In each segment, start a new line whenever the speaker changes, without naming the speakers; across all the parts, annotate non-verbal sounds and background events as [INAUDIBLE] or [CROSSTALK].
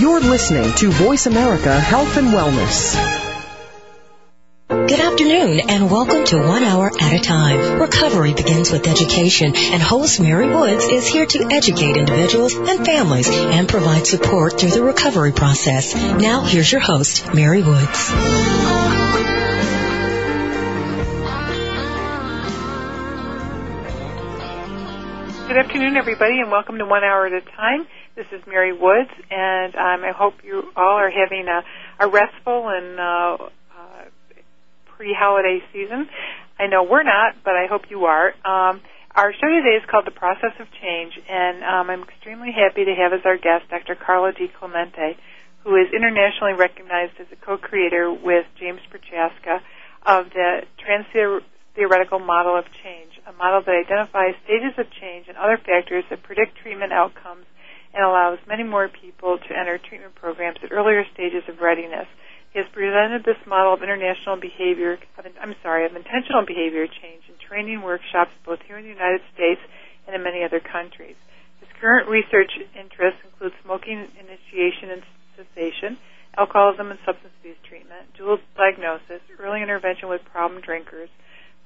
You're listening to Voice America Health and Wellness.
Good afternoon and welcome to One Hour at a Time. Recovery begins with education and host Mary Woods is here to educate individuals and families and provide support through the recovery process. Now here's your host, Mary Woods.
Good afternoon, everybody, and welcome to One Hour at a Time. This is Mary Woods, and um, I hope you all are having a, a restful and uh, uh, pre-holiday season. I know we're not, but I hope you are. Um, our show today is called The Process of Change, and um, I'm extremely happy to have as our guest Dr. Carlo DiClemente, who is internationally recognized as a co-creator with James Prochaska of the trans-theoretical model of change a model that identifies stages of change and other factors that predict treatment outcomes and allows many more people to enter treatment programs at earlier stages of readiness. He has presented this model of international behavior, I'm sorry, of intentional behavior change in training workshops both here in the United States and in many other countries. His current research interests include smoking initiation and cessation, alcoholism and substance abuse treatment, dual diagnosis, early intervention with problem drinkers,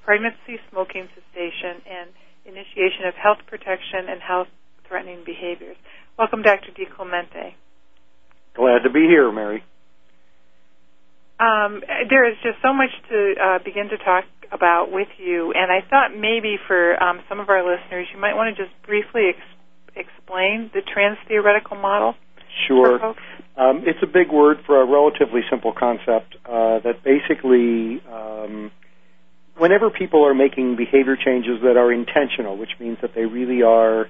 pregnancy smoking cessation, and initiation of health protection and health threatening behaviors. Welcome, Dr. DiClemente.
Glad to be here, Mary.
Um, there is just so much to uh, begin to talk about with you, and I thought maybe for um, some of our listeners, you might want to just briefly ex- explain the trans theoretical model.
Sure. Um, it's a big word for a relatively simple concept uh, that basically um, whenever people are making behavior changes that are intentional, which means that they really are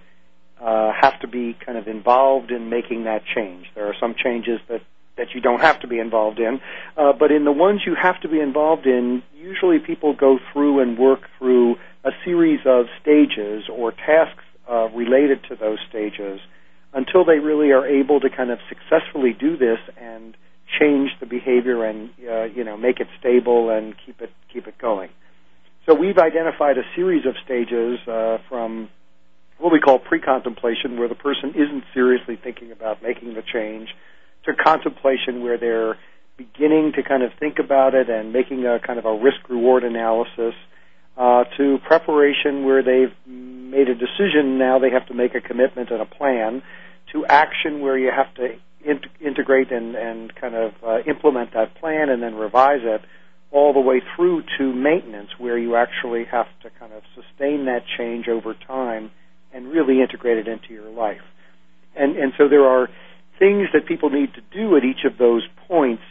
uh, have to be kind of involved in making that change. There are some changes that that you don't have to be involved in, uh, but in the ones you have to be involved in, usually people go through and work through a series of stages or tasks uh, related to those stages until they really are able to kind of successfully do this and change the behavior and uh, you know make it stable and keep it keep it going. So we've identified a series of stages uh, from what we call pre-contemplation, where the person isn't seriously thinking about making the change, to contemplation, where they're beginning to kind of think about it and making a kind of a risk-reward analysis, uh, to preparation, where they've made a decision, now they have to make a commitment and a plan, to action, where you have to in- integrate and, and kind of uh, implement that plan and then revise it all the way through to maintenance, where you actually have to kind of sustain that change over time and really integrate it into your life. And and so there are things that people need to do at each of those points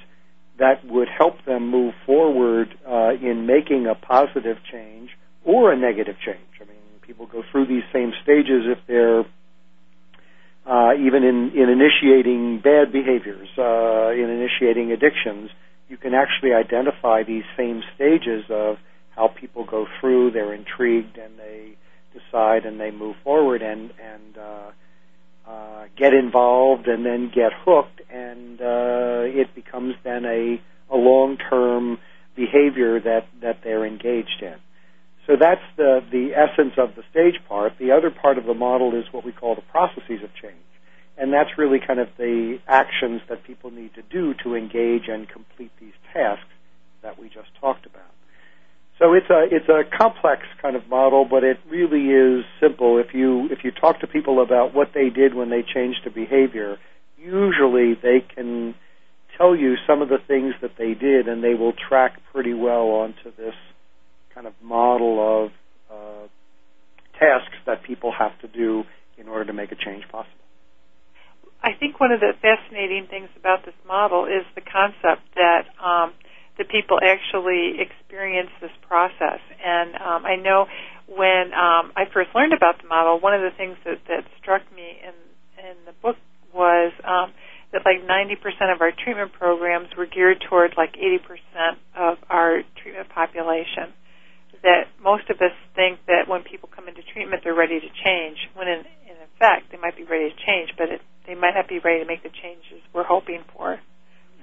that would help them move forward uh, in making a positive change or a negative change. I mean, people go through these same stages if they're uh, even in, in initiating bad behaviors, uh, in initiating addictions you can actually identify these same stages of how people go through. They're intrigued and they decide and they move forward and and uh, uh, get involved and then get hooked, and uh, it becomes then a a long term behavior that that they're engaged in. So that's the the essence of the stage part. The other part of the model is what we call the processes of change and that's really kind of the actions that people need to do to engage and complete these tasks that we just talked about. So it's a it's a complex kind of model, but it really is simple. If you if you talk to people about what they did when they changed a behavior, usually they can tell you some of the things that they did, and they will track pretty well onto this kind of model of uh, tasks that people have to do in order to make a change possible.
I think one of the fascinating things about this model is the concept that um, the people actually experience this process. And um, I know when um, I first learned about the model, one of the things that, that struck me in in the book was um, that like 90% of our treatment programs were geared toward like 80% of our treatment population. That most of us think that when people come into treatment, they're ready to change. When in, in effect, they might be ready to change, but it they might not be ready to make the changes we're hoping for.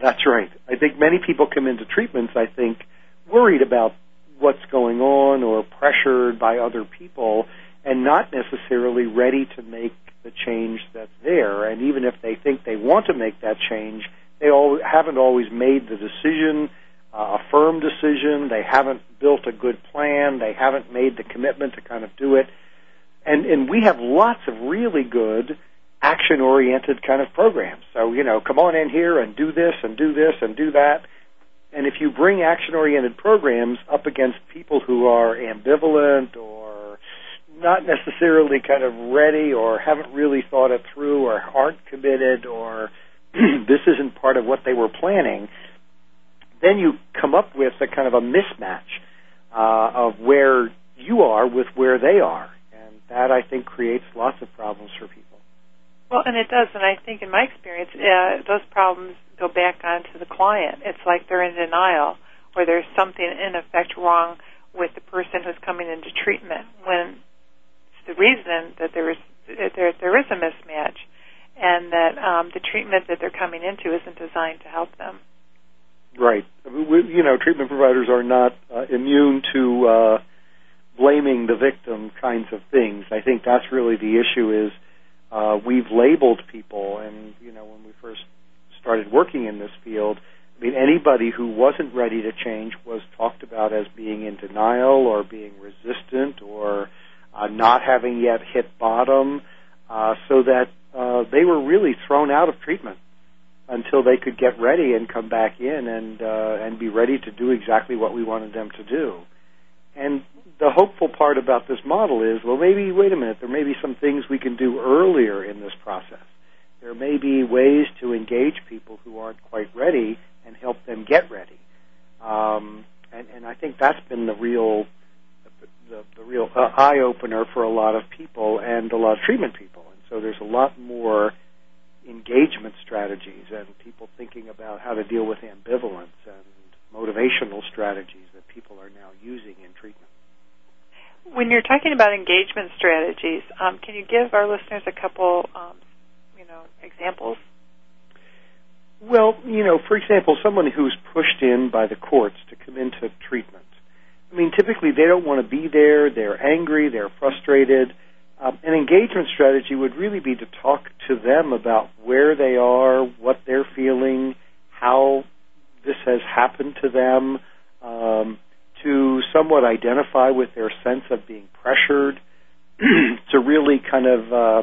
That's right. I think many people come into treatments, I think, worried about what's going on or pressured by other people and not necessarily ready to make the change that's there. And even if they think they want to make that change, they all haven't always made the decision, uh, a firm decision. They haven't built a good plan. They haven't made the commitment to kind of do it. And and we have lots of really good action oriented kind of programs. So, you know, come on in here and do this and do this and do that. And if you bring action oriented programs up against people who are ambivalent or not necessarily kind of ready or haven't really thought it through or aren't committed or [CLEARS THROAT] this isn't part of what they were planning, then you come up with a kind of a mismatch uh, of where you are with where they are. And that, I think, creates lots of problems for people.
Well, and it does, and I think in my experience, uh, those problems go back onto the client. It's like they're in denial, or there's something in effect wrong with the person who's coming into treatment. When the reason that there is there there is a mismatch, and that um, the treatment that they're coming into isn't designed to help them.
Right. You know, treatment providers are not uh, immune to uh, blaming the victim kinds of things. I think that's really the issue. Is uh, we've labeled people, and you know, when we first started working in this field, I mean, anybody who wasn't ready to change was talked about as being in denial or being resistant or uh, not having yet hit bottom, uh, so that uh, they were really thrown out of treatment until they could get ready and come back in and uh, and be ready to do exactly what we wanted them to do. And the hopeful part about this model is, well, maybe, wait a minute, there may be some things we can do earlier in this process. There may be ways to engage people who aren't quite ready and help them get ready. Um, and, and I think that's been the real, the, the real uh, eye opener for a lot of people and a lot of treatment people. And so there's a lot more engagement strategies and people thinking about how to deal with ambivalence and motivational strategies that people are now using in treatment.
When you're talking about engagement strategies, um, can you give our listeners a couple, um, you know, examples?
Well, you know, for example, someone who's pushed in by the courts to come into treatment. I mean, typically they don't want to be there. They're angry. They're frustrated. Um, an engagement strategy would really be to talk to them about where they are, what they're feeling, how this has happened to them, um, to somewhat identify with their sense of being pressured, [CLEARS THROAT] to really kind of uh,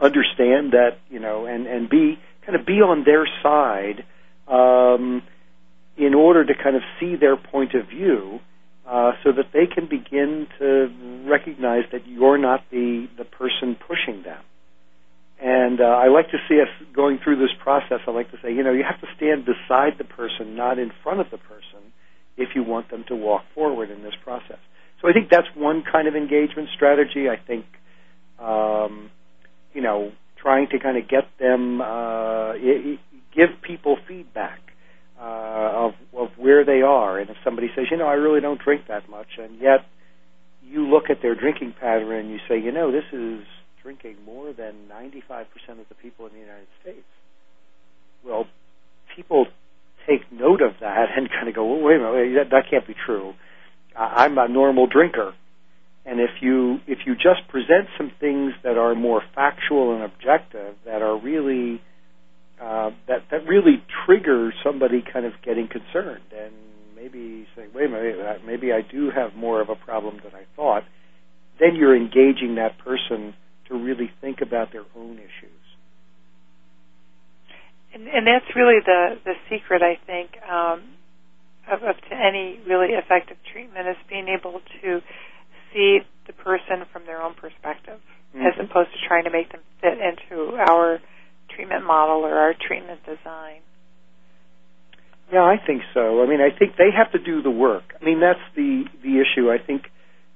understand that you know, and and be kind of be on their side um, in order to kind of see their point of view. Uh, so that they can begin to recognize that you're not the, the person pushing them. And uh, I like to see us going through this process. I like to say, you know, you have to stand beside the person, not in front of the person, if you want them to walk forward in this process. So I think that's one kind of engagement strategy. I think, um, you know, trying to kind of get them, uh, give people feedback uh, of of where they are. And if somebody says, you know, I really don't drink that much, and yet you look at their drinking pattern and you say, you know, this is drinking more than 95% of the people in the United States. Well, people take note of that and kind of go, well, wait a minute, that, that can't be true. I'm a normal drinker. And if you if you just present some things that are more factual and objective, that are really uh, that that really trigger somebody kind of getting concerned and maybe saying, wait a minute, maybe I do have more of a problem than I thought. Then you're engaging that person to really think about their own issues.
And, and that's really the the secret, I think, um, of, of to any really effective treatment is being able to see the person from their own perspective, mm-hmm. as opposed to trying to make them fit into our treatment model or our treatment design.
Yeah, I think so. I mean, I think they have to do the work. I mean, that's the the issue. I think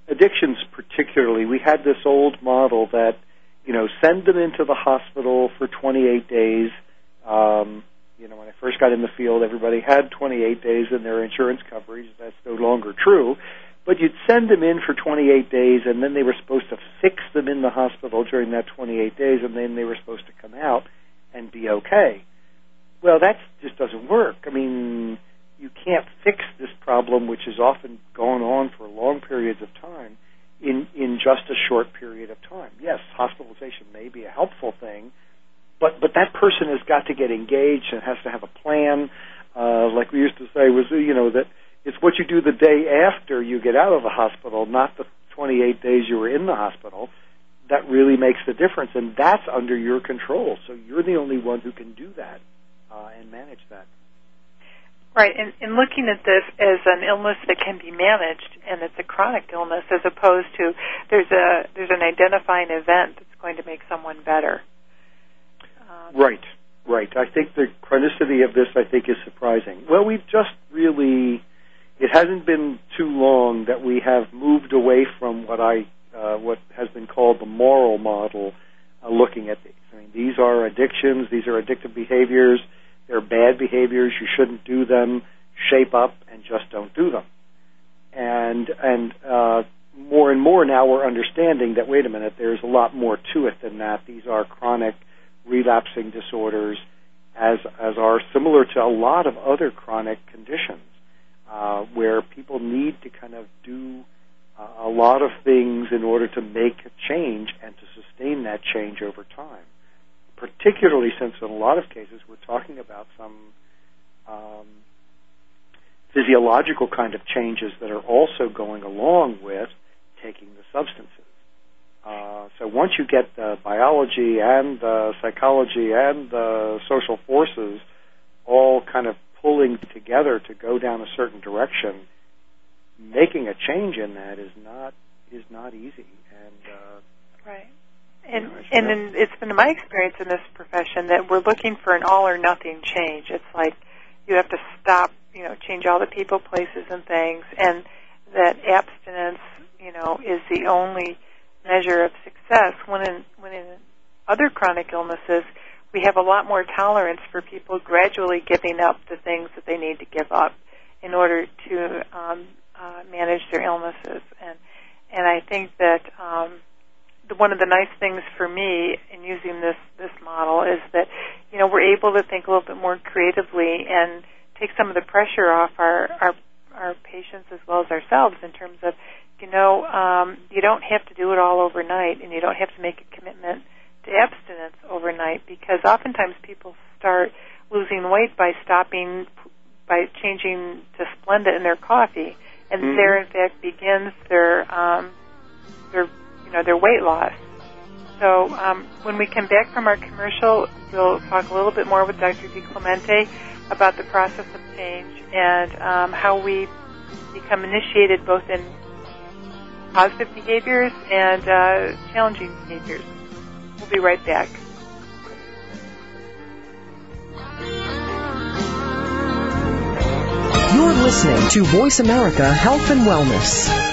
addictions, particularly, we had this old model that you know send them into the hospital for 28 days. Um, you know, when I first got in the field, everybody had 28 days in their insurance coverage. That's no longer true. But you'd send them in for 28 days, and then they were supposed to fix them in the hospital during that 28 days, and then they were supposed to come out and be okay. Well, that just doesn't work. I mean, you can't fix this problem, which has often gone on for long periods of time. in in just a short period of time. Yes, hospitalization may be a helpful thing, but but that person has got to get engaged and has to have a plan. Uh, like we used to say, was you know that it's what you do the day after you get out of the hospital, not the 28 days you were in the hospital. That really makes the difference, and that's under your control. So you're the only one who can do that uh, and manage that.
Right, and, and looking at this as an illness that can be managed, and it's a chronic illness, as opposed to there's a there's an identifying event that's going to make someone better.
Um, right, right. I think the chronicity of this, I think, is surprising. Well, we've just really, it hasn't been too long that we have moved away from what I uh, what has been called the moral model, uh, looking at these. I mean, these are addictions, these are addictive behaviors they're bad behaviors. You shouldn't do them. Shape up and just don't do them. And and uh, more and more now we're understanding that wait a minute, there's a lot more to it than that. These are chronic relapsing disorders, as as are similar to a lot of other chronic conditions, uh, where people need to kind of do uh, a lot of things in order to make a change and to sustain that change over time particularly since in a lot of cases we're talking about some um, physiological kind of changes that are also going along with taking the substances. Uh, so once you get the biology and the psychology and the social forces all kind of pulling together to go down a certain direction, making a change in that is not is not easy. And uh,
right. And and then it's been my experience in this profession that we're looking for an all or nothing change. It's like you have to stop, you know, change all the people, places, and things, and that abstinence, you know, is the only measure of success. When in when in other chronic illnesses, we have a lot more tolerance for people gradually giving up the things that they need to give up in order to um, uh, manage their illnesses. And and I think that. Um, the, one of the nice things for me in using this this model is that you know we're able to think a little bit more creatively and take some of the pressure off our our our patients as well as ourselves in terms of you know um, you don't have to do it all overnight and you don't have to make a commitment to abstinence overnight because oftentimes people start losing weight by stopping by changing to Splenda in their coffee and mm-hmm. there in fact begins their um, their you know, their weight loss. So um, when we come back from our commercial, we'll talk a little bit more with Dr. DiClemente about the process of change and um, how we become initiated both in positive behaviors and uh, challenging behaviors. We'll be right back.
You're listening to Voice America Health and Wellness.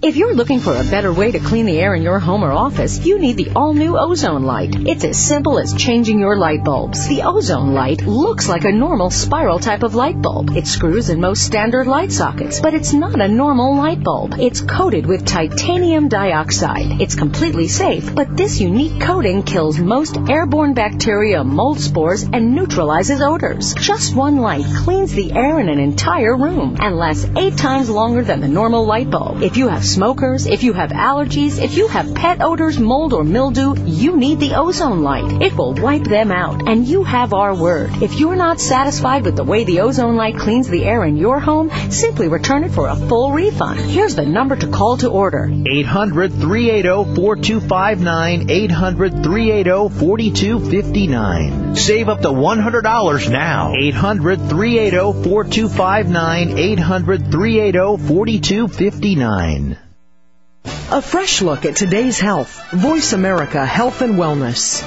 If you're looking for a better way to clean the air in your home or office, you need the all-new ozone light. It's as simple as changing your light bulbs. The ozone light looks like a normal spiral type of light bulb. It screws in most standard light sockets, but it's not a normal light bulb. It's coated with titanium dioxide. It's completely safe, but this unique coating kills most airborne bacteria, mold spores, and neutralizes odors. Just one light cleans the air in an entire room and lasts eight times longer than the normal light bulb. If you have smokers, if you have allergies, if you have pet odors, mold, or mildew, you need the ozone light. It will wipe them out, and you have our word. If you're not satisfied with the way the ozone light cleans the air in your home, simply return it for a full refund. Here's the number to call to order
800 380 4259, 800 380 4259. Save up to $100 now. 800 380 4259, 800 380 4259.
A fresh look at today's health. Voice America Health and Wellness.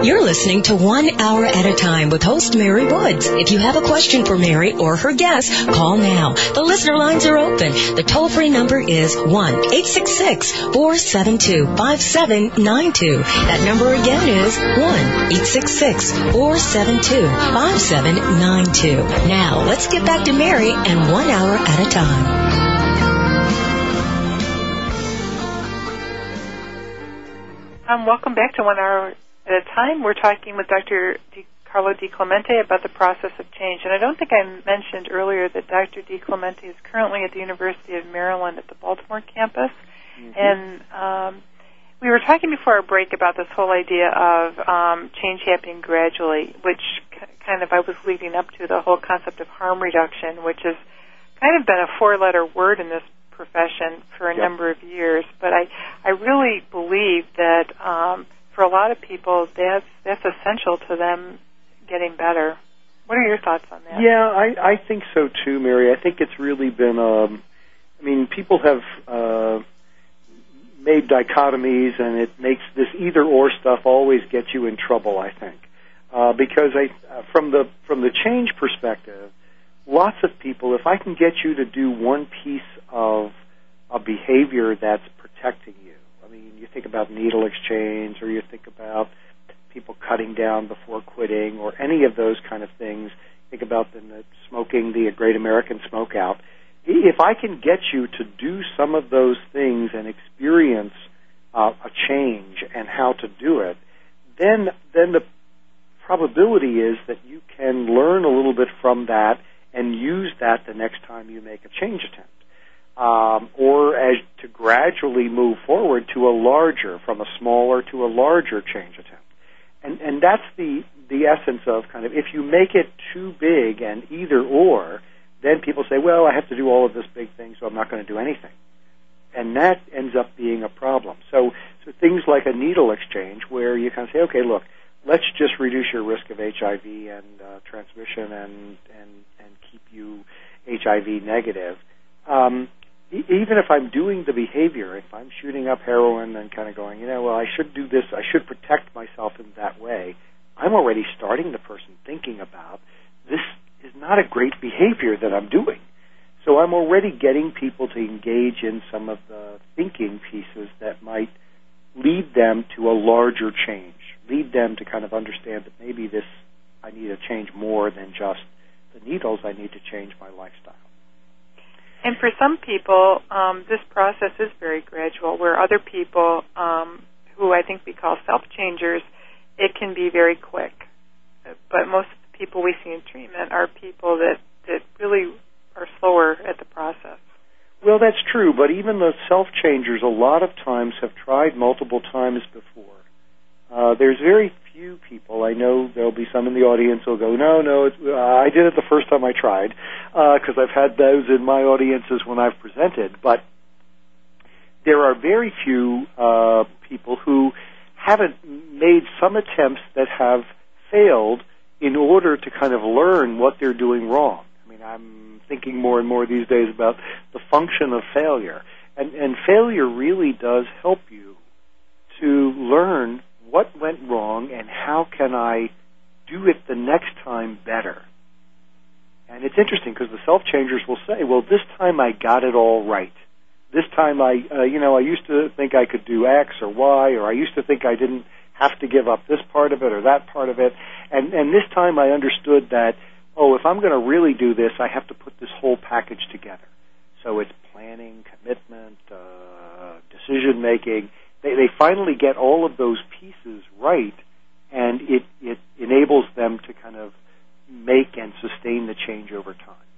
You're listening to One Hour at a Time with host Mary Woods. If you have a question for Mary or her guest, call now. The listener lines are open. The toll free number is 1-866-472-5792. That number again is 1-866-472-5792. Now, let's get back to Mary and One Hour at a Time.
Um, welcome back to One Hour at a Time. We're talking with Dr. Di Carlo DiClemente about the process of change. And I don't think I mentioned earlier that Dr. DiClemente is currently at the University of Maryland at the Baltimore campus. Mm-hmm. And um, we were talking before our break about this whole idea of um, change happening gradually, which kind of I was leading up to the whole concept of harm reduction, which has kind of been a four-letter word in this profession for a yep. number of years. Really believe that um, for a lot of people, that's that's essential to them getting better. What are your thoughts on that?
Yeah, I, I think so too, Mary. I think it's really been. Um, I mean, people have uh, made dichotomies, and it makes this either or stuff always get you in trouble. I think uh, because I, uh, from the from the change perspective, lots of people, if I can get you to do one piece of a behavior that's protecting you, I mean, you think about needle exchange, or you think about people cutting down before quitting, or any of those kind of things. Think about the smoking, the Great American Smokeout. If I can get you to do some of those things and experience uh, a change and how to do it, then then the probability is that you can learn a little bit from that and use that the next time you make a change attempt. Um, or as to gradually move forward to a larger, from a smaller to a larger change attempt. And, and that's the, the essence of kind of, if you make it too big and either or, then people say, well, I have to do all of this big thing, so I'm not going to do anything. And that ends up being a problem. So, so things like a needle exchange where you kind of say, okay, look, let's just reduce your risk of HIV and uh, transmission and, and and keep you HIV negative. Um, even if I'm doing the behavior, if I'm shooting up heroin and kind of going, you know, well, I should do this, I should protect myself in that way, I'm already starting the person thinking about this is not a great behavior that I'm doing. So I'm already getting people to engage in some of the thinking pieces that might lead them to a larger change, lead them to kind of understand that maybe this I need to change more than just the needles, I need to change my lifestyle.
And for some people, um, this process is very gradual. Where other people, um, who I think we call self-changers, it can be very quick. But most of the people we see in treatment are people that, that really are slower at the process.
Well, that's true, but even the self-changers a lot of times have tried multiple times before. Uh, there's very few people. I know there'll be some in the audience who'll go, no, no, it's, uh, I did it the first time I tried, because uh, I've had those in my audiences when I've presented. But there are very few uh, people who haven't made some attempts that have failed in order to kind of learn what they're doing wrong. I mean, I'm thinking more and more these days about the function of failure. And, and failure really does help you to learn what went wrong and how can I do it the next time better? And it's interesting because the self changers will say, well, this time I got it all right. This time I, uh, you know, I used to think I could do X or Y, or I used to think I didn't have to give up this part of it or that part of it. And, and this time I understood that, oh, if I'm going to really do this, I have to put this whole package together. So it's planning, commitment, uh, decision making, they, they finally get all of those pieces right, and it, it enables them to kind of make and sustain the change over time.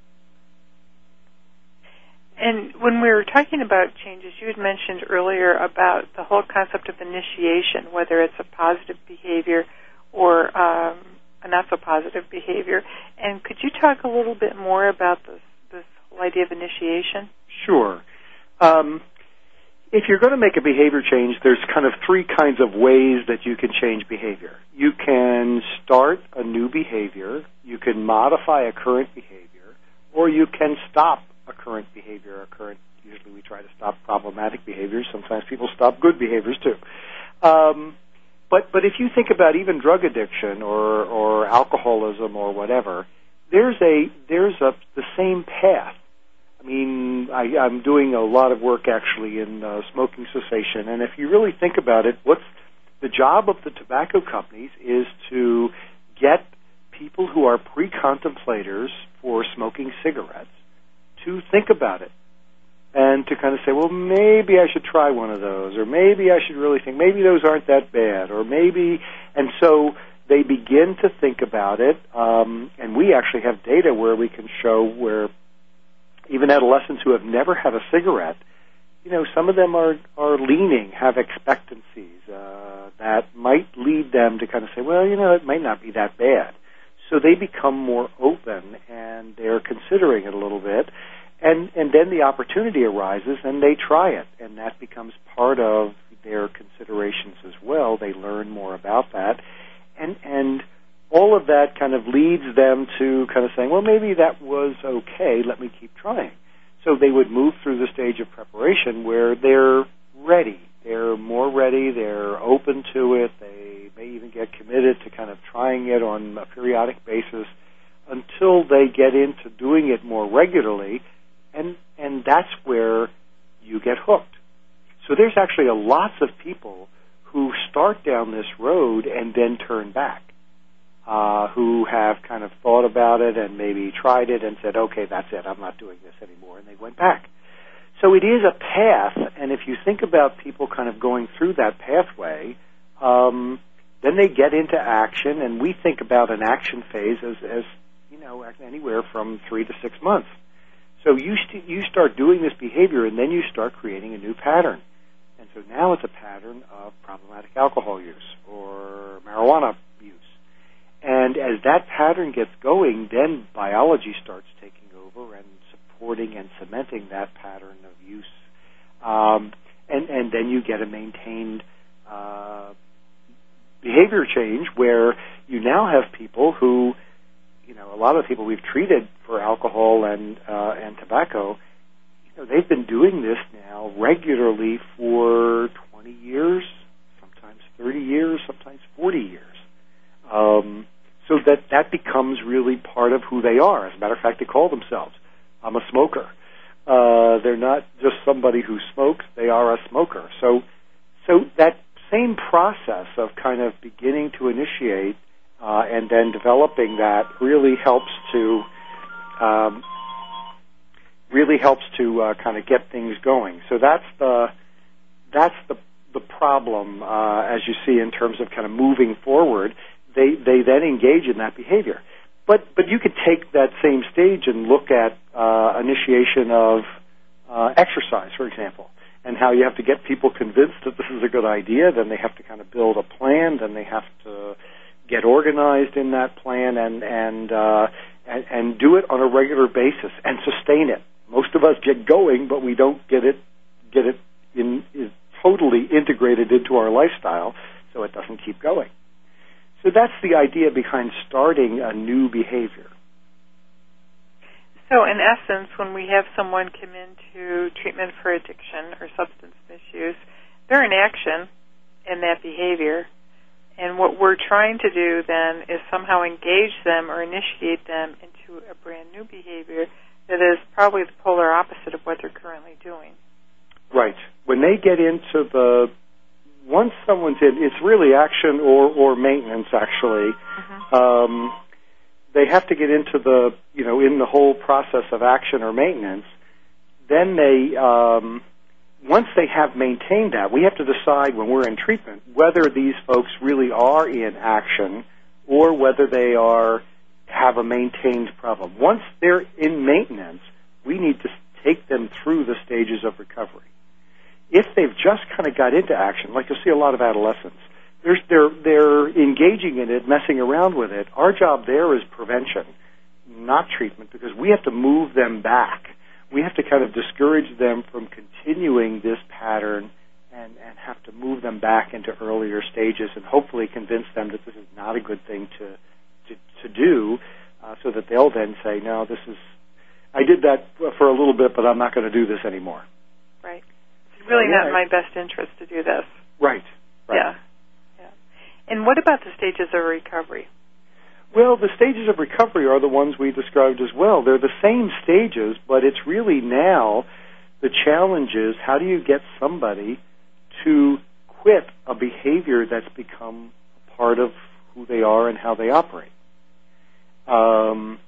And when we were talking about changes, you had mentioned earlier about the whole concept of initiation, whether it's a positive behavior or um, a not so positive behavior. And could you talk a little bit more about this, this whole idea of initiation?
Sure. Um, if you're going to make a behavior change, there's kind of three kinds of ways that you can change behavior. You can start a new behavior, you can modify a current behavior, or you can stop a current behavior, a current, usually we try to stop problematic behaviors. Sometimes people stop good behaviors too. Um, but but if you think about even drug addiction or or alcoholism or whatever, there's a there's a the same path. I mean, I, I'm doing a lot of work actually in uh, smoking cessation, and if you really think about it, what's the job of the tobacco companies is to get people who are pre-contemplators for smoking cigarettes to think about it. And to kind of say, well, maybe I should try one of those, or maybe I should really think, maybe those aren't that bad, or maybe, and so they begin to think about it, um, and we actually have data where we can show where even adolescents who have never had a cigarette, you know, some of them are are leaning, have expectancies uh, that might lead them to kind of say, well, you know, it might not be that bad. So they become more open and they're considering it a little bit, and and then the opportunity arises and they try it, and that becomes part of their considerations as well. They learn more about that, and and all of that kind of leads them to kind of saying, well, maybe that was okay. Let me keep trying. So they would move through the stage of preparation where they're ready. They're more ready. They're open to it. They may even get committed to kind of trying it on a periodic basis until they get into doing it more regularly, and and that's where you get hooked. So there's actually a lots of people who start down this road and then turn back uh, who have kind of thought about it and maybe tried it and said, okay, that's it, I'm not doing this anymore, and they went back. So it is a path, and if you think about people kind of going through that pathway, um, then they get into action, and we think about an action phase as, as you know, anywhere from three to six months. So you st- you start doing this behavior, and then you start creating a new pattern. And so now it's a pattern of problematic alcohol use or marijuana and as that pattern gets going, then biology starts taking over and supporting and cementing that pattern of use. Um, and, and then you get a maintained uh, behavior change where you now have people who, you know, a lot of people we've treated for alcohol and uh, and tobacco, you know, they've been doing this now regularly for 20 years, sometimes 30 years, sometimes 40 years. Um, so that that becomes really part of who they are. As a matter of fact, they call themselves, "I'm a smoker." Uh, they're not just somebody who smokes; they are a smoker. So, so that same process of kind of beginning to initiate uh, and then developing that really helps to um, really helps to uh, kind of get things going. So that's the that's the the problem uh, as you see in terms of kind of moving forward they they then engage in that behavior. But but you could take that same stage and look at uh, initiation of uh, exercise, for example, and how you have to get people convinced that this is a good idea. Then they have to kind of build a plan. Then they have to get organized in that plan and and uh, and, and do it on a regular basis and sustain it. Most of us get going, but we don't get it get it in is totally integrated into our lifestyle, so it doesn't keep going. So that's the idea behind starting a new behavior.
So, in essence, when we have someone come into treatment for addiction or substance misuse, they're in action in that behavior. And what we're trying to do then is somehow engage them or initiate them into a brand new behavior that is probably the polar opposite of what they're currently doing.
Right. When they get into the once someone's in, it's really action or or maintenance. Actually, mm-hmm. um, they have to get into the you know in the whole process of action or maintenance. Then they um, once they have maintained that, we have to decide when we're in treatment whether these folks really are in action or whether they are have a maintained problem. Once they're in maintenance, we need to take them through the stages of recovery if they've just kind of got into action, like you'll see a lot of adolescents, they're, they're, they're engaging in it, messing around with it. Our job there is prevention, not treatment, because we have to move them back. We have to kind of discourage them from continuing this pattern and, and have to move them back into earlier stages and hopefully convince them that this is not a good thing to, to, to do uh, so that they'll then say, no, this is, I did that for a little bit, but I'm not going to do this anymore.
Really
Yeah.
not in my best interest to do this.
Right. Right.
Yeah. Yeah. And what about the stages of recovery?
Well, the stages of recovery are the ones we described as well. They're the same stages, but it's really now the challenge is how do you get somebody to quit a behavior that's become a part of who they are and how they operate. Um,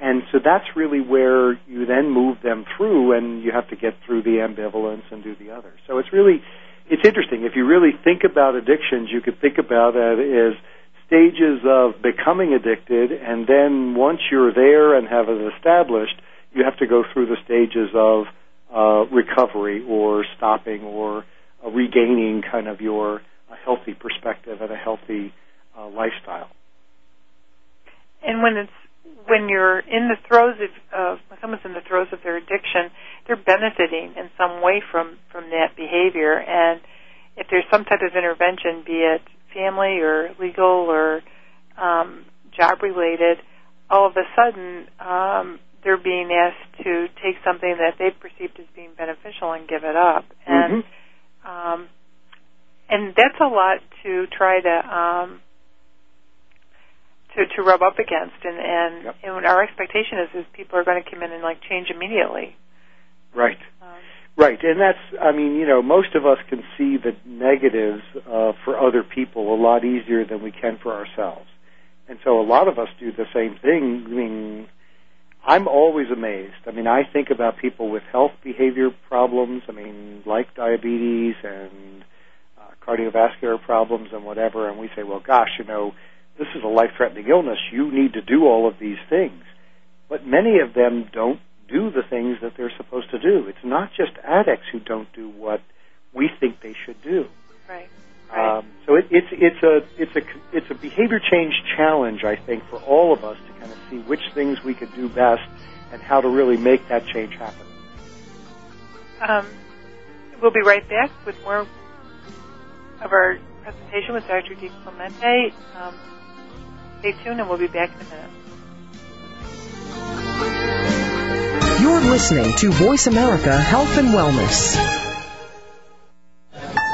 and so that's really where you then move them through, and you have to get through the ambivalence and do the other. So it's really, it's interesting. If you really think about addictions, you could think about it as stages of becoming addicted, and then once you're there and have it established, you have to go through the stages of uh, recovery or stopping or uh, regaining kind of your a healthy perspective and a healthy uh, lifestyle.
And when it's when you're in the throes of, of when someone's in the throes of their addiction, they're benefiting in some way from from that behavior. And if there's some type of intervention, be it family or legal or um, job related, all of a sudden um, they're being asked to take something that they've perceived as being beneficial and give it up. And um, and that's a lot to try to um, to rub up against. And and,
Yep.
and our expectation is is people are going to come in and like change immediately.
Right.
Um,
Right, and that's, I mean, you know, most of us can see the negatives uh, for other people a lot easier than we can for ourselves. And so a lot of us do the same thing. I mean, I'm always amazed. I mean, I think about people with health behavior problems, I mean, like diabetes and uh, cardiovascular problems and whatever, and we say, well, gosh, you know, this is a life threatening illness. You need to do all of these things. But many of them don't do the things that they're supposed to do. It's not just addicts who don't do what we think they should do.
right. Right.
Um, so it, it's it's a it's a it's a behavior change challenge, I think, for all of us to kind of see which things we could do best and how to really make that change happen.
Um, we'll be right back with more of our presentation with Dr. Di Clemente. Um, stay tuned, and we'll be back in a minute.
You're listening to Voice America Health and Wellness.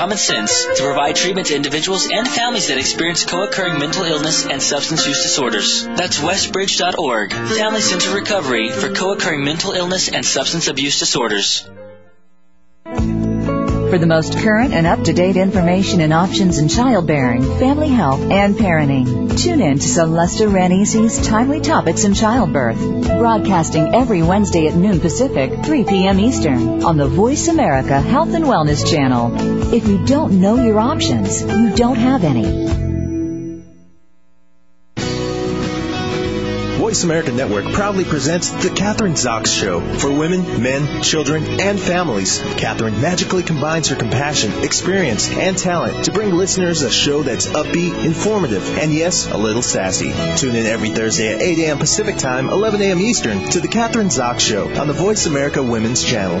common sense to provide treatment to individuals and families that experience co-occurring mental illness and substance use disorders. That's westbridge.org, Family Center Recovery for co-occurring mental illness and substance abuse disorders.
For the most current and up-to-date information and options in childbearing, family health, and parenting, tune in to Celesta Ranisi's Timely Topics in Childbirth, broadcasting every Wednesday at noon Pacific, 3 p.m. Eastern, on the Voice America Health and Wellness Channel. If you don't know your options, you don't have any.
Voice America Network proudly presents The Catherine Zox Show for women, men, children, and families. Catherine magically combines her compassion, experience, and talent to bring listeners a show that's upbeat, informative, and yes, a little sassy. Tune in every Thursday at 8 a.m. Pacific Time, 11 a.m. Eastern to The Catherine Zox Show on the Voice America Women's Channel.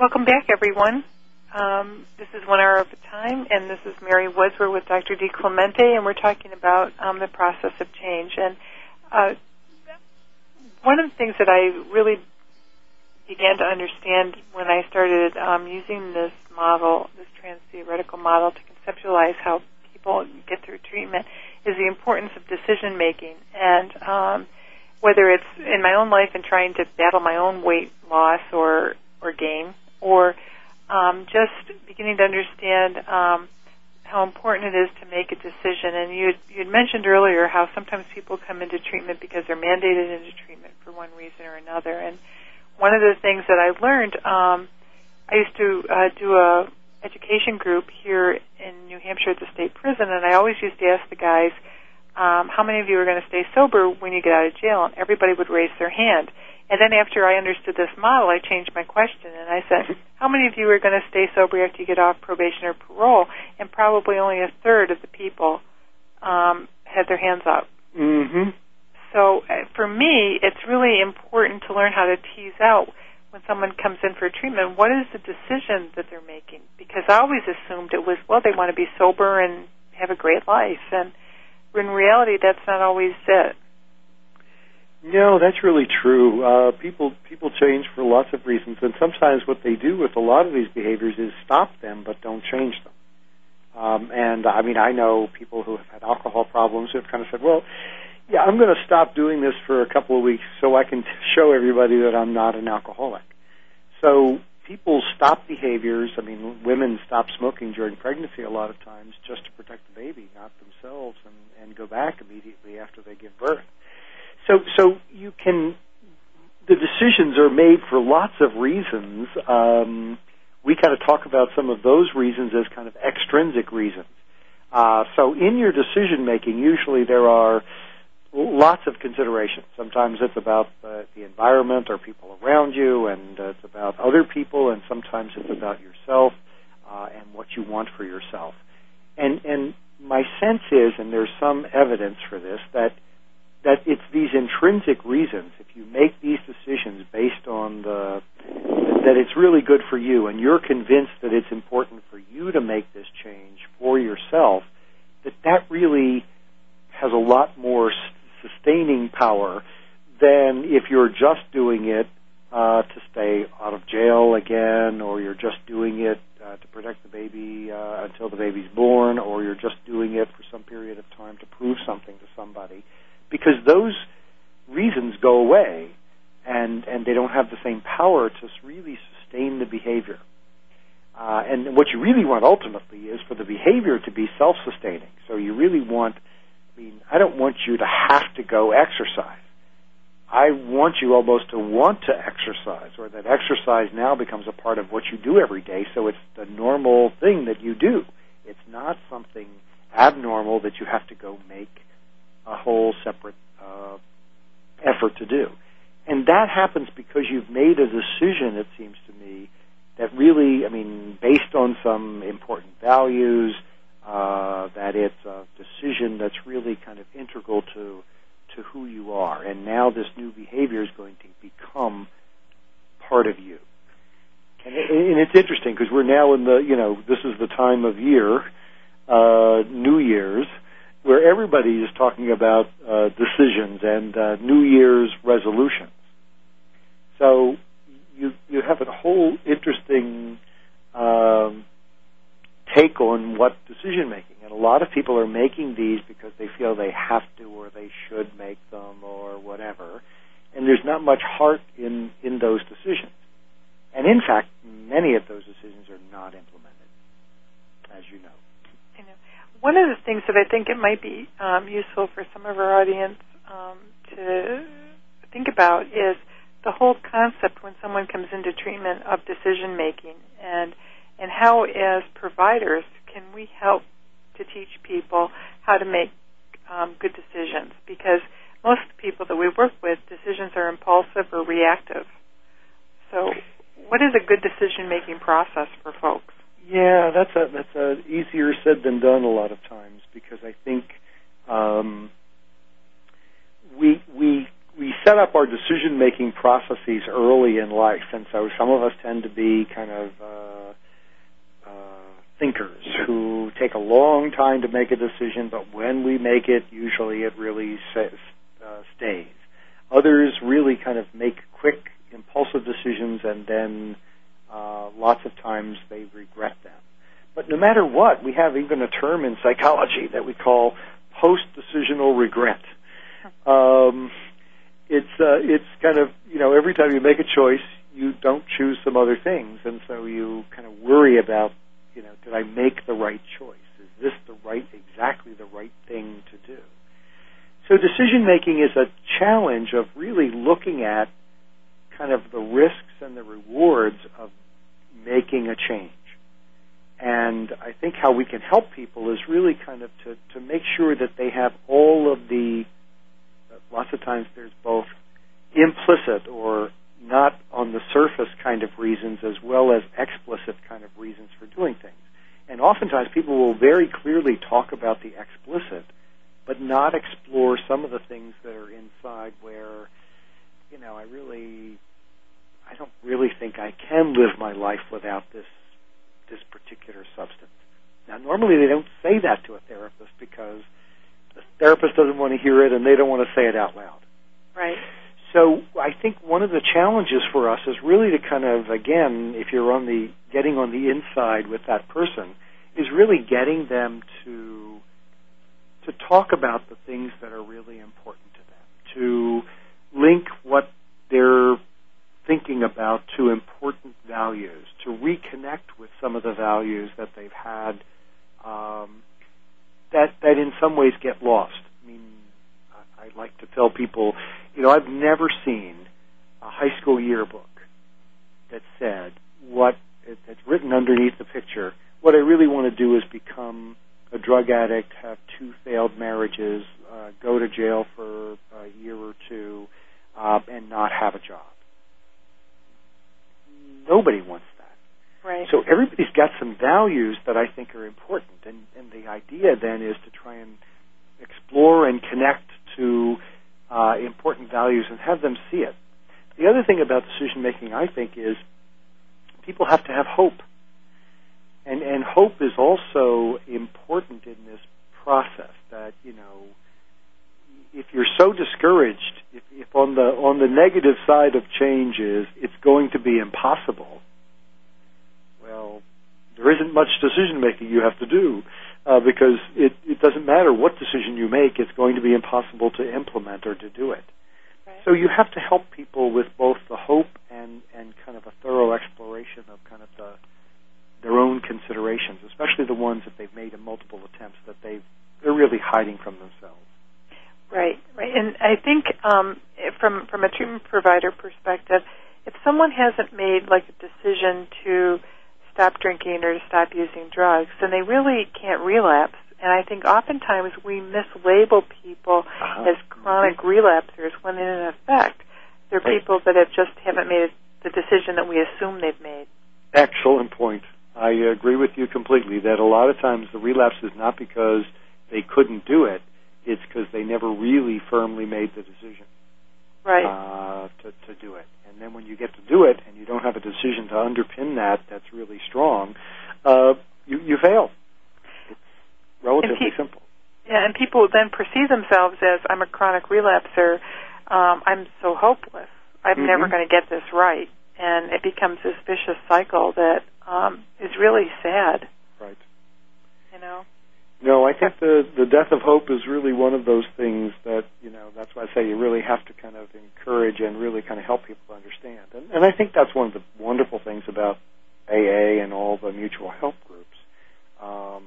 Welcome back, everyone. Um, this is one hour of a time, and this is Mary Woods. We're with Dr. DiClemente, and we're talking about um, the process of change. And uh, one of the things that I really began to understand when I started um, using this model, this trans theoretical model, to conceptualize how people get through treatment is the importance of decision making and um, whether it's in my own life and trying to battle my own weight loss or or gain, or um, just beginning to understand um, how important it is to make a decision. And you you mentioned earlier how sometimes people come into treatment because they're mandated into treatment for one reason or another. And one of the things that I learned, um, I used to uh, do a education group here in New Hampshire at the state prison, and I always used to ask the guys, um, "How many of you are going to stay sober when you get out of jail?" And everybody would raise their hand. And then after I understood this model, I changed my question and I said, "How many of you are going to stay sober after you get off probation or parole?" And probably only a third of the people um, had their hands up.
Mm-hmm.
So uh, for me, it's really important to learn how to tease out when someone comes in for treatment, what is the decision that they're making? Because I always assumed it was, well, they want to be sober and have a great life. And in reality, that's not always it.
No, that's really true. Uh, people people change for lots of reasons, and sometimes what they do with a lot of these behaviors is stop them, but don't change them. Um, and I mean, I know people who have had alcohol problems who have kind of said, "Well, yeah, I'm going to stop doing this for a couple of weeks so I can [LAUGHS] show everybody that I'm not an alcoholic. So people stop behaviors. I mean, women stop smoking during pregnancy a lot of times just to protect the baby, not themselves, and, and go back immediately after they give birth. So, so you can. The decisions are made for lots of reasons. Um, we kind of talk about some of those reasons as kind of extrinsic reasons. Uh, so, in your decision making, usually there are lots of considerations. Sometimes it's about uh, the environment or people around you, and uh, it's about other people, and sometimes it's about yourself uh, and what you want for yourself. And and my sense is, and there's some evidence for this, that that it's these intrinsic reasons. If you make these decisions based on the that it's really good for you, and you're convinced that it's important for you to make this change for yourself, that that really has a lot more sustaining power than if you're just doing it uh, to stay out of jail again, or you're just doing it uh, to protect the baby uh, until the baby's born, or you're just doing it for some period of time to prove something to somebody, because those reasons go away, and and they don't have the same power to really sustain the behavior. Uh, and what you really want ultimately is for the behavior to be self-sustaining. So you really want I mean, I don't want you to have to go exercise. I want you almost to want to exercise, or that exercise now becomes a part of what you do every day, so it's the normal thing that you do. It's not something abnormal that you have to go make a whole separate uh, effort to do. And that happens because you've made a decision, it seems to me, that really, I mean, based on some important values, uh, that it's a decision that's really kind of integral to to who you are, and now this new behavior is going to become part of you. And, and it's interesting because we're now in the you know this is the time of year, uh, New Year's, where everybody is talking about uh, decisions and uh, New Year's resolutions. So you you have a whole interesting um, take on what decision making. And a lot of people are making these because they feel they have to or they should make them or whatever. And there's not much heart in, in those decisions. And in fact, many of those decisions are not implemented, as you know.
One of the things that I think it might be um, useful for some of our audience um, to think about is the whole concept when someone comes into treatment of decision making and and how, as providers, can we help to teach people how to make um, good decisions? Because most people that we work with, decisions are impulsive or reactive. So, what is a good decision-making process for folks?
Yeah, that's a that's a easier said than done a lot of times because I think um, we we we set up our decision making processes early in life, and so some of us tend to be kind of uh, uh, thinkers who take a long time to make a decision, but when we make it, usually it really says, uh, stays. Others really kind of make quick, impulsive decisions and then uh, lots of times they regret them. But no matter what, we have even a term in psychology that we call post-decisional regret. Um, it's uh, it's kind of you know every time you make a choice, you don't choose some other things, and so you kind of worry about you know did I make the right choice? Is this the right exactly the right thing to do? So decision making is a challenge of really looking at kind of the risks and the rewards of making a change. And I think how we can help people is really kind of to, to make sure that they have all of the, lots of times there's both implicit or not on the surface kind of reasons as well as explicit kind of reasons for doing things. And oftentimes people will very clearly talk about the explicit, but not explore some of the things that are inside where, you know, I really, I don't really think I can live my life without this this particular substance. Now, normally they don't say that to a therapist because the therapist doesn't want to hear it and they don't want to say it out loud.
Right.
So I think one of the challenges for us is really to kind of, again, if you're on the getting on the inside with that person, is really getting them to to talk about the things that are really important to them, to link what they're thinking about to important values, to reconnect with some of the values that they've had um, that that in some ways get lost. I mean, I, I like to tell people, you know, I've never seen a high school yearbook that said what that's written underneath the picture. What I really want to do is become a drug addict, have two failed marriages, uh, go to jail for a year or two, uh, and not have a job. Nobody wants that.
Right.
So everybody's got some values that I think are important, and, and the idea then is to try and explore and connect to uh, important values and have them see it. The other thing about decision making, I think, is people have to have hope, and and hope is also important in this process. That you know, if you're so discouraged, if, if on the on the negative side of change is it's going to be impossible, well, there isn't much decision making you have to do uh, because it, it doesn't matter what decision you make; it's going to be impossible to implement or to do it.
Right.
So you have to help people with both the hope and and kind of a thorough exploration of kind of the their own considerations, especially the ones that they've made in multiple attempts that they've they're really hiding from themselves.
Right, right, and I think um, from from a treatment provider perspective, if someone hasn't made like a decision to stop drinking or to stop using drugs, then they really can't relapse. And I think oftentimes we mislabel people
Uh-huh.
as chronic relapsers when in effect they're people that have just haven't made the decision that we assume they've made.
Excellent point. I agree with you completely that a lot of times the relapse is not because they couldn't do it, it's because they never really firmly made the decision
Right.
uh, to, to do it. And then when you get to do it and you don't have a decision to underpin that that's really strong, uh, you, you fail. It's relatively
pe-
simple.
Yeah, and people then perceive themselves as I'm a chronic relapser. Um, I'm so hopeless. I'm
Mhm.
never going to get this right, and it becomes this vicious cycle that um, is really sad.
Right.
You know.
No, I think the the death of hope is really one of those things that you know. That's why I say you really have to kind of encourage and really kind of help people understand. And, and I think that's one of the wonderful things about AA and all the mutual help groups. Um,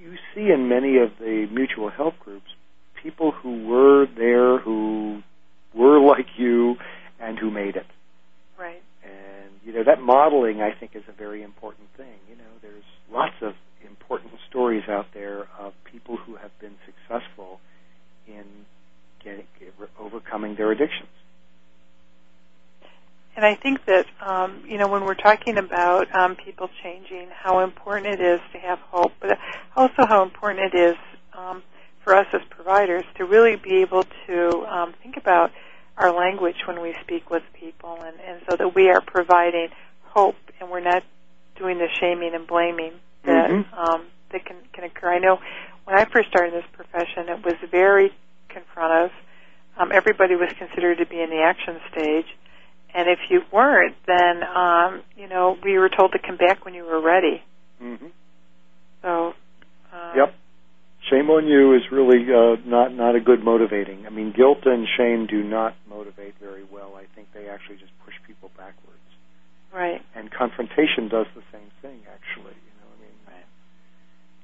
you see in many of the mutual help groups people who were there, who were like you, and who made it.
Right.
And you know that modeling, I think, is a very important thing. You know, there's lots of important stories out there of people who have been successful in getting overcoming their addictions.
And I think that um, you know when we're talking about um, people changing, how important it is to have hope, but also how important it is um, for us as providers to really be able to um, think about our language when we speak with people, and, and so that we are providing hope, and we're not doing the shaming and blaming that
Mhm.
um, that can can occur. I know when I first started this profession, it was very confrontive. Um, everybody was considered to be in the action stage, and if you weren't, then um, you know we were told to come back when you were ready.
hmm
So. Um,
Yep. Shame on you is really uh, not not a good motivating. I mean, guilt and shame do not motivate very well. I think they actually just push people backwards.
Right.
And confrontation does the same thing, actually. You know, I mean,
Right.
you, you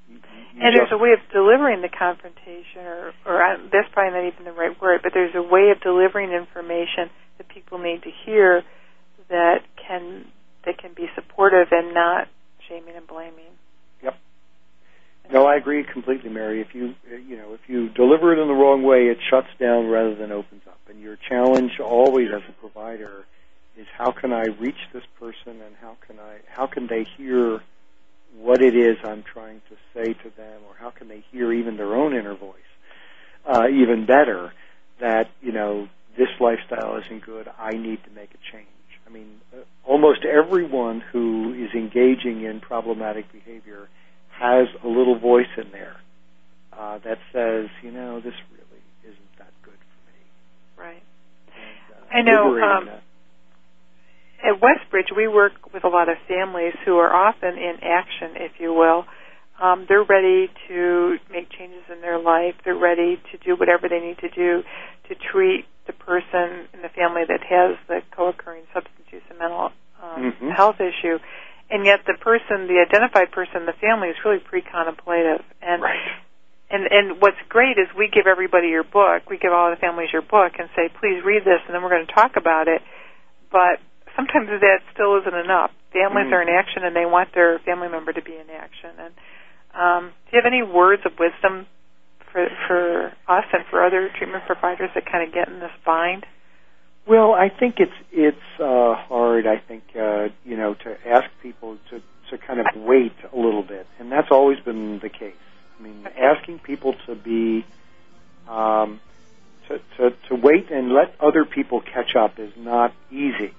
And there's a way of delivering the confrontation, or, or that's probably not even the right word, but there's a way of delivering information that people need to hear that can that can be supportive and not shaming and blaming. Yep.
No, I agree completely, Mary. If you you know if you deliver it in the wrong way, it shuts down rather than opens up. And your challenge always as a provider is how can I reach this person and how can I how can they hear what it is I'm trying to say to them, or how can they hear even their own inner voice uh, even better that you know this lifestyle isn't good. I need to make a change. I mean, uh, almost everyone who is engaging in problematic behavior has a little voice in there uh, that says, you know, this really isn't that good for me.
Right.
And, uh,
I know, um,
that.
At Westbridge, we work with a lot of families who are often in action, if you will. Um, they're ready to make changes in their life. They're ready to do whatever they need to do to treat the person in the family that has the co-occurring substance use and mental um,
Mhm.
health issue. And yet, the person, the identified person in the family, is really pre-contemplative. And
right.
and and what's great is we give everybody your book. We give all the families your book and say, please read this, and then we're going to talk about it. But sometimes that still isn't enough. Families
Mm.
are in action, and they want their family member to be in action. And um, do you have any words of wisdom for for us and for other treatment providers that kind of get in this bind?
Well, I think it's it's uh, hard. I think uh, you know to ask people to to kind of wait a little bit, and that's always been the case. I mean, asking people to be um, to, to to wait and let other people catch up is not easy.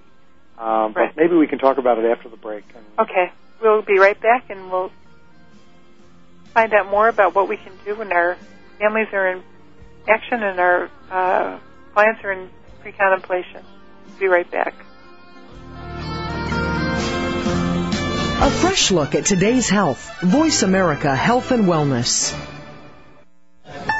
Um,
Right.
But maybe we can talk about it after the break. And,
Okay, we'll be right back, and we'll find out more about what we can do when our families are in action and our uh, clients are in pre-contemplation. Be right back.
A fresh look at today's health. Voice America Health and Wellness.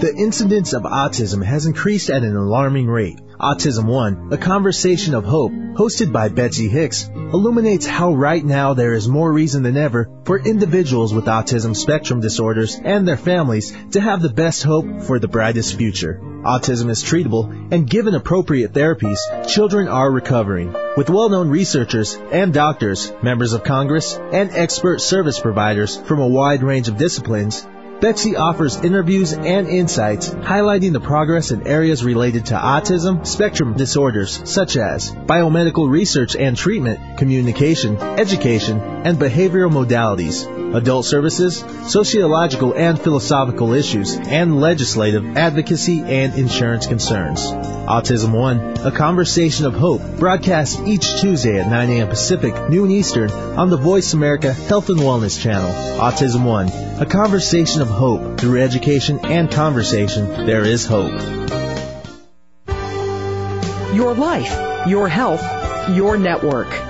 The incidence of autism has increased at an alarming rate. Autism One, a conversation of hope, hosted by Betsy Hicks, illuminates how right now there is more reason than ever for individuals with autism spectrum disorders and their families to have the best hope for the brightest future. Autism is treatable, and given appropriate therapies, children are recovering. With well-known researchers and doctors, members of Congress, and expert service providers from a wide range of disciplines, Betsy offers interviews and insights highlighting the progress in areas related to autism spectrum disorders such as biomedical research and treatment, communication, education, and behavioral modalities, adult services, sociological and philosophical issues, and legislative advocacy and insurance concerns. Autism One, a conversation of hope, broadcasts each Tuesday at 9 a.m. Pacific, noon Eastern, on the Voice America Health and Wellness channel. Autism One, a conversation of hope. Through education and conversation, there is hope.
Your life, your health, your network.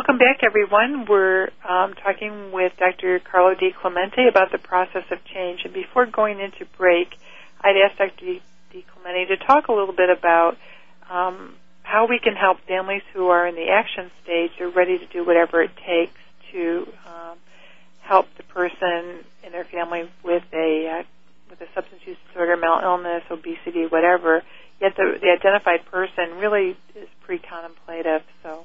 Welcome back, everyone. We're um, talking with Dr. Carlo DiClemente about the process of change. And before going into break, I'd ask Dr. DiClemente to talk a little bit about um, how we can help families who are in the action stage or ready to do whatever it takes to um, help the person in their family with a uh, with a substance use disorder, mental illness, obesity, whatever. Yet the, the identified person really is pre-contemplative. So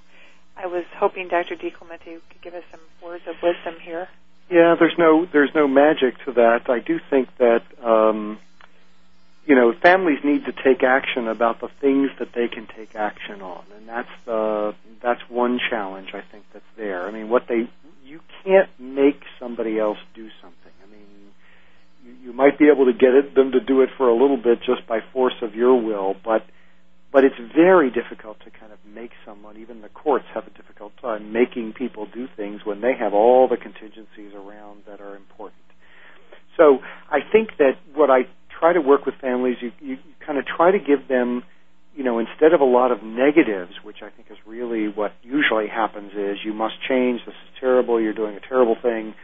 I was hoping Dr. DiClemente could give us some words of wisdom here.
Yeah, there's no there's no magic to that. I do think that um, you know families need to take action about the things that they can take action on, and that's the that's one challenge I think that's there. I mean, what they you can't make somebody else do something. I mean, you, you might be able to get it, them to do it for a little bit just by force of your will, but but it's very difficult to kind of make someone, even the courts have a difficult time making people do things when they have all the contingencies around that are important. So I think that what I try to work with families, you, you, kind of try to give them, you know, instead of a lot of negatives, which I think is really what usually happens is you must change, this is terrible, you're doing a terrible thing,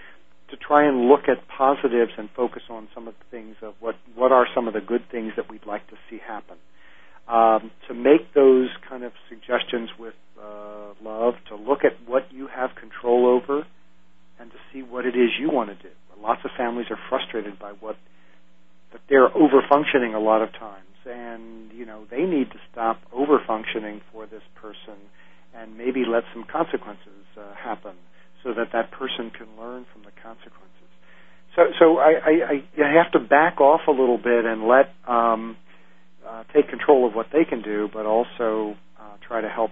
to try and look at positives and focus on some of the things of what, what are some of the good things that we'd like to see happen um, to make those kind of suggestions with uh, love, to look at what you have control over, and to see what it is you want to do. Lots of families are frustrated by what that they're over functioning a lot of times, and you know they need to stop over functioning for this person, and maybe let some consequences uh, happen so that that person can learn from the consequences. So, so I, I, I, have to back off a little bit and let um, uh, take control of what they can do, but also uh, try to help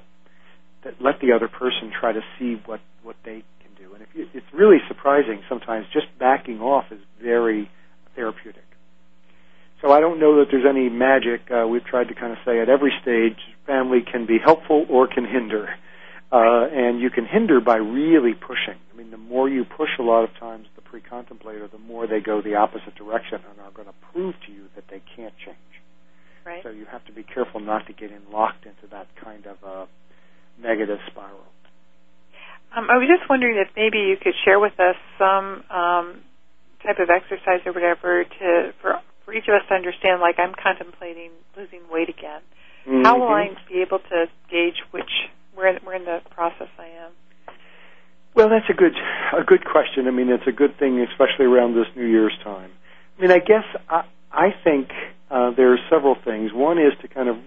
let the other person try to see what what they can do. And if you, it's really surprising sometimes, just backing off is very therapeutic. So I don't know that there's any magic. Uh, we've tried to kind of say at every stage, family can be helpful or can hinder. Uh, and you can hinder by really pushing. I mean, the more you push, a lot of times the pre-contemplator, the more they go the opposite direction and are going to prove to you that they can't change.
Right.
So you have to be careful not to get in locked into that kind of a negative spiral.
Um, I was just wondering if maybe you could share with us some um, type of exercise or whatever to for for each of us to understand. Like I'm contemplating losing weight again.
Mm-hmm.
How will I be able to gauge which where where in the process I am?
Well, that's a good a good question. I mean, it's a good thing, especially around this New Year's time. I mean, I guess I, I think uh, there are several things. One is to kind of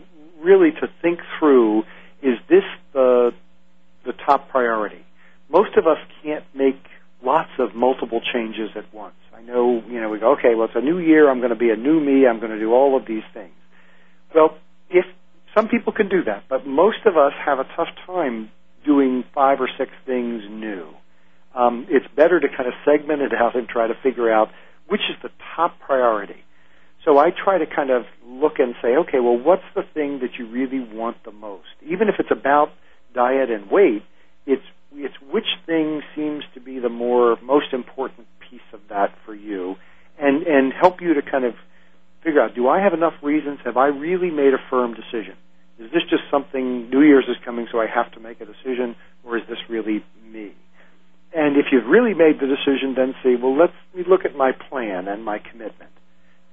really to think through: is this the the top priority? Most of us can't make lots of multiple changes at once. I know, you know, we go, okay, well, it's a new year. I'm going to be a new me. I'm going to do all of these things. Well, if some people can do that, but most of us have a tough time doing five or six things new. Um, it's better to kind of segment it out and try to figure out which is the top priority. So I try to kind of look and say, okay, well, what's the thing that you really want the most? Even if it's about diet and weight, it's it's which thing seems to be the more most important piece of that for you, and and help you to kind of figure out: Do I have enough reasons? Have I really made a firm decision? Is this just something New Year's is coming, so I have to make a decision, or is this really me? And if you've really made the decision, then say, well, let's look at my plan and my commitment.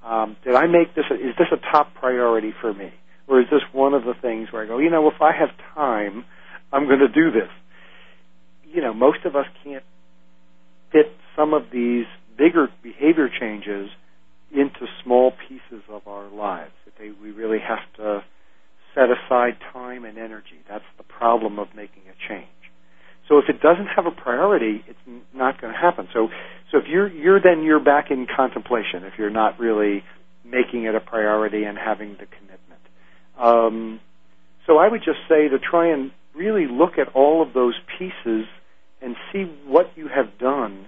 Um, did I make this? A, is this a top priority for me, or is this one of the things where I go, you know, if I have time, I'm going to do this. You know, most of us can't fit some of these bigger behavior changes into small pieces of our lives. They, we really have to set aside time and energy. That's the problem of making a change. So if it doesn't have a priority, not going to happen. So, so then you're back in contemplation. If you're not really making it a priority and having the commitment. Um, so I would just say to try and really look at all of those pieces and see what you have done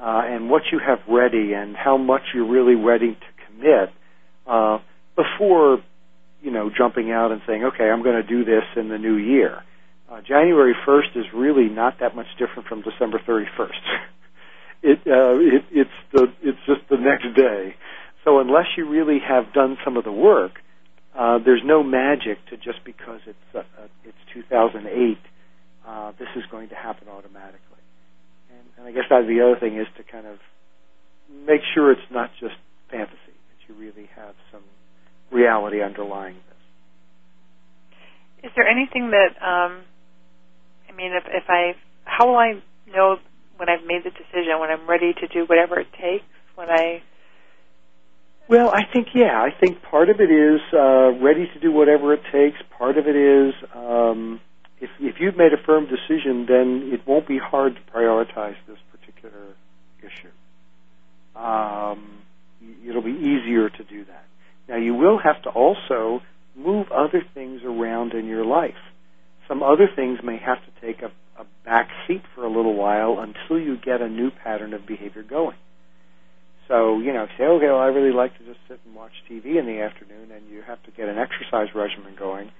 uh, and what you have ready and how much you're really ready to commit uh, before you know jumping out and saying, okay, I'm going to do this in the new year. Uh, January 1st is really not that much different from December 31st. [LAUGHS] it, uh, it, it's the, it's just the next day. So unless you really have done some of the work, uh, there's no magic to just because it's uh, uh it's 2008 uh, this is going to happen automatically. And, and I guess that the other thing is to kind of make sure it's not just fantasy, that you really have some reality underlying this.
Is there anything that, um, I mean, if, if I, how will I know when I've made the decision, when I'm ready to do whatever it takes, when I
well, I think yeah. I think part of it is uh, ready to do whatever it takes. Part of it is um, if if you've made a firm decision, then it won't be hard to prioritize this particular issue. Um, it'll be easier to do that. Now you will have to also move other things around in your life. Some other things may have to take a, a back seat for a little while until you get a new pattern of behavior going. So, you know, say, okay, well, I really like to just sit and watch TV in the afternoon, and you have to get an exercise regimen going.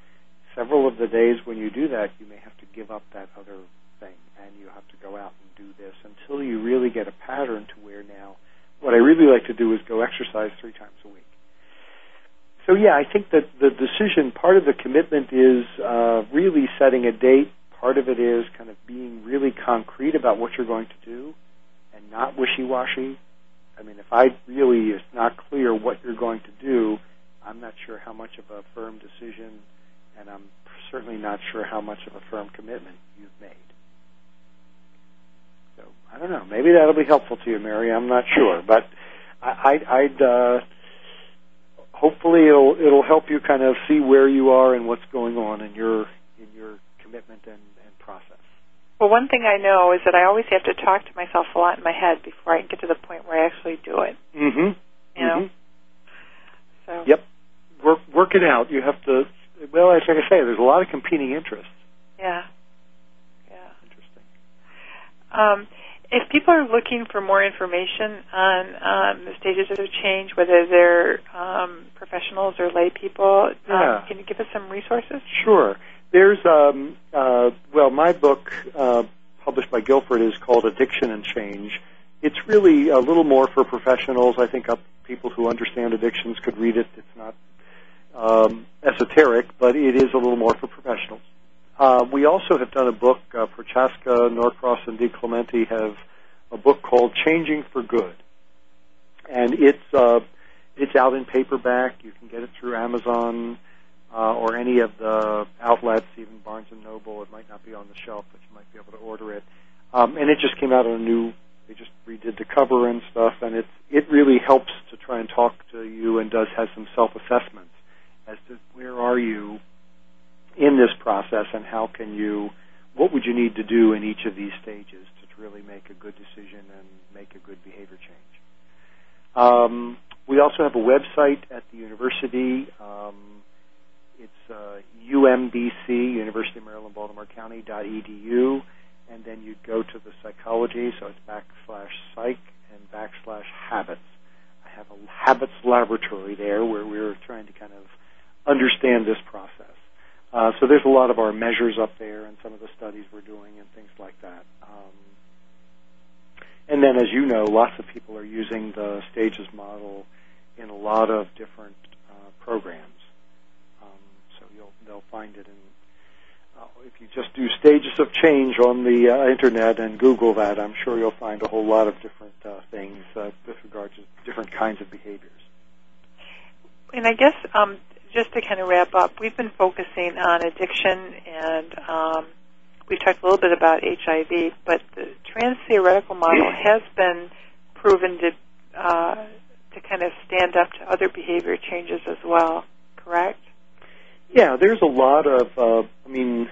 Several of the days when you do that, you may have to give up that other thing, and you have to go out and do this until you really get a pattern to where now, what I really like to do is go exercise three times a week. So, yeah, I think that the decision, part of the commitment is uh, really setting a date. Part of it is kind of being really concrete about what you're going to do and not wishy-washy I mean, if I really is not clear what you're going to do, I'm not sure how much of a firm decision, and I'm certainly not sure how much of a firm commitment you've made. So I don't know. Maybe that'll be helpful to you, Mary. I'm not sure, but I, I, I'd uh, hopefully it'll it'll help you kind of see where you are and what's going on in your in your commitment and.
Well, one thing I know is that I always have to talk to myself a lot in my head before I can get to the point where I actually do it.
Mm-hmm.
You know.
Mm-hmm.
So.
Yep. Work work it out. You have to. Well, as like I say, there's a lot of competing interests.
Yeah. Yeah.
Interesting.
Um, if people are looking for more information on um, the stages of change, whether they're um, professionals or lay people, um,
Yeah.
can you give us some resources?
Sure. There's um uh well my book uh published by Guilford is called Addiction and Change. It's really a little more for professionals. I think people who understand addictions could read it. It's not um, esoteric, but it is a little more for professionals. Uh, we also have done a book. Uh, Prochaska, Norcross, and DiClemente have a book called Changing for Good, and it's uh, it's out in paperback. You can get it through Amazon uh, or any of the outlets, even Barnes and Noble. It might not be on the shelf, but you might be able to order it. Um, and it just came out on a new. They just redid the cover and stuff, and it's it really helps to try and talk to you and does have some self assessments as to where are you in this process and how can you, what would you need to do in each of these stages to really make a good decision and make a good behavior change. Um, we also have a website at the university. Um, it's uh, UMBC, University of Maryland, Baltimore County dot edu, and then you'd go to the psychology, so it's backslash psych and backslash habits. I have a habits laboratory there where we're trying to kind of understand this process. Uh, so there's a lot of our measures up there and some of the studies we're doing and things like that. Um, and then, as you know, lots of people are using the stages model in a lot of different uh, programs. They'll find it in. Uh, if you just do stages of change on the uh, internet and Google that, I'm sure you'll find a whole lot of different uh, things uh, with regard to different kinds of behaviors.
And I guess um, just to kind of wrap up, we've been focusing on addiction and um, we've talked a little bit about HIV, but the trans theoretical model [CLEARS THROAT] has been proven to uh, to kind of stand up to other behavior changes as well. Correct?
Yeah, there's a lot of. Uh, I mean,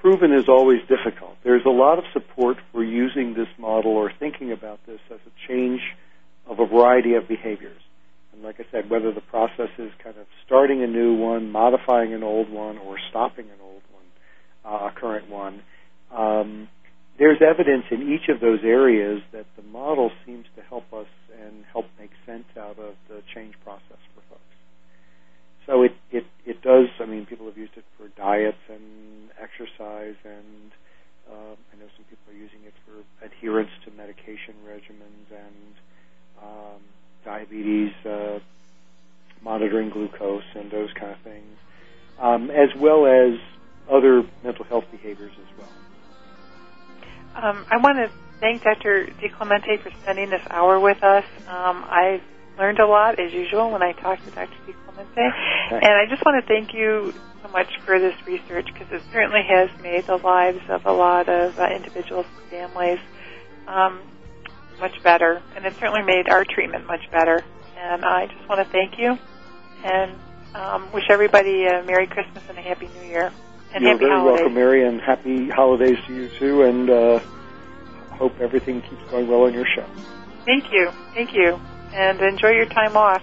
proven is always difficult. There's a lot of support for using this model or thinking about this as a change of a variety of behaviors. And like I said, whether the process is kind of starting a new one, modifying an old one, or stopping an old one, uh, a current one, um, there's evidence in each of those areas that the model seems to help us and help make sense out of the change process for folks. So it, it, it does, I mean, people have used it for diets and exercise, and uh, I know some people are using it for adherence to medication regimens and um, diabetes, uh, monitoring glucose, and those kind of things, um, as well as other mental health behaviors as well.
Um, I want to thank Dr. DiClemente for spending this hour with us. Um, I learned a lot as usual when I talked to Dr. DiClemente, and I just want to thank you so much for this research because it certainly has made the lives of a lot of uh, individuals and families um, much better, and it certainly made our treatment much better. And I just want to thank you and um, wish everybody a Merry Christmas and a Happy New Year. And
You're
happy
very
holidays.
welcome, Mary, and happy holidays to you too. And uh, hope everything keeps going well on your show.
Thank you. Thank you. And enjoy your time off.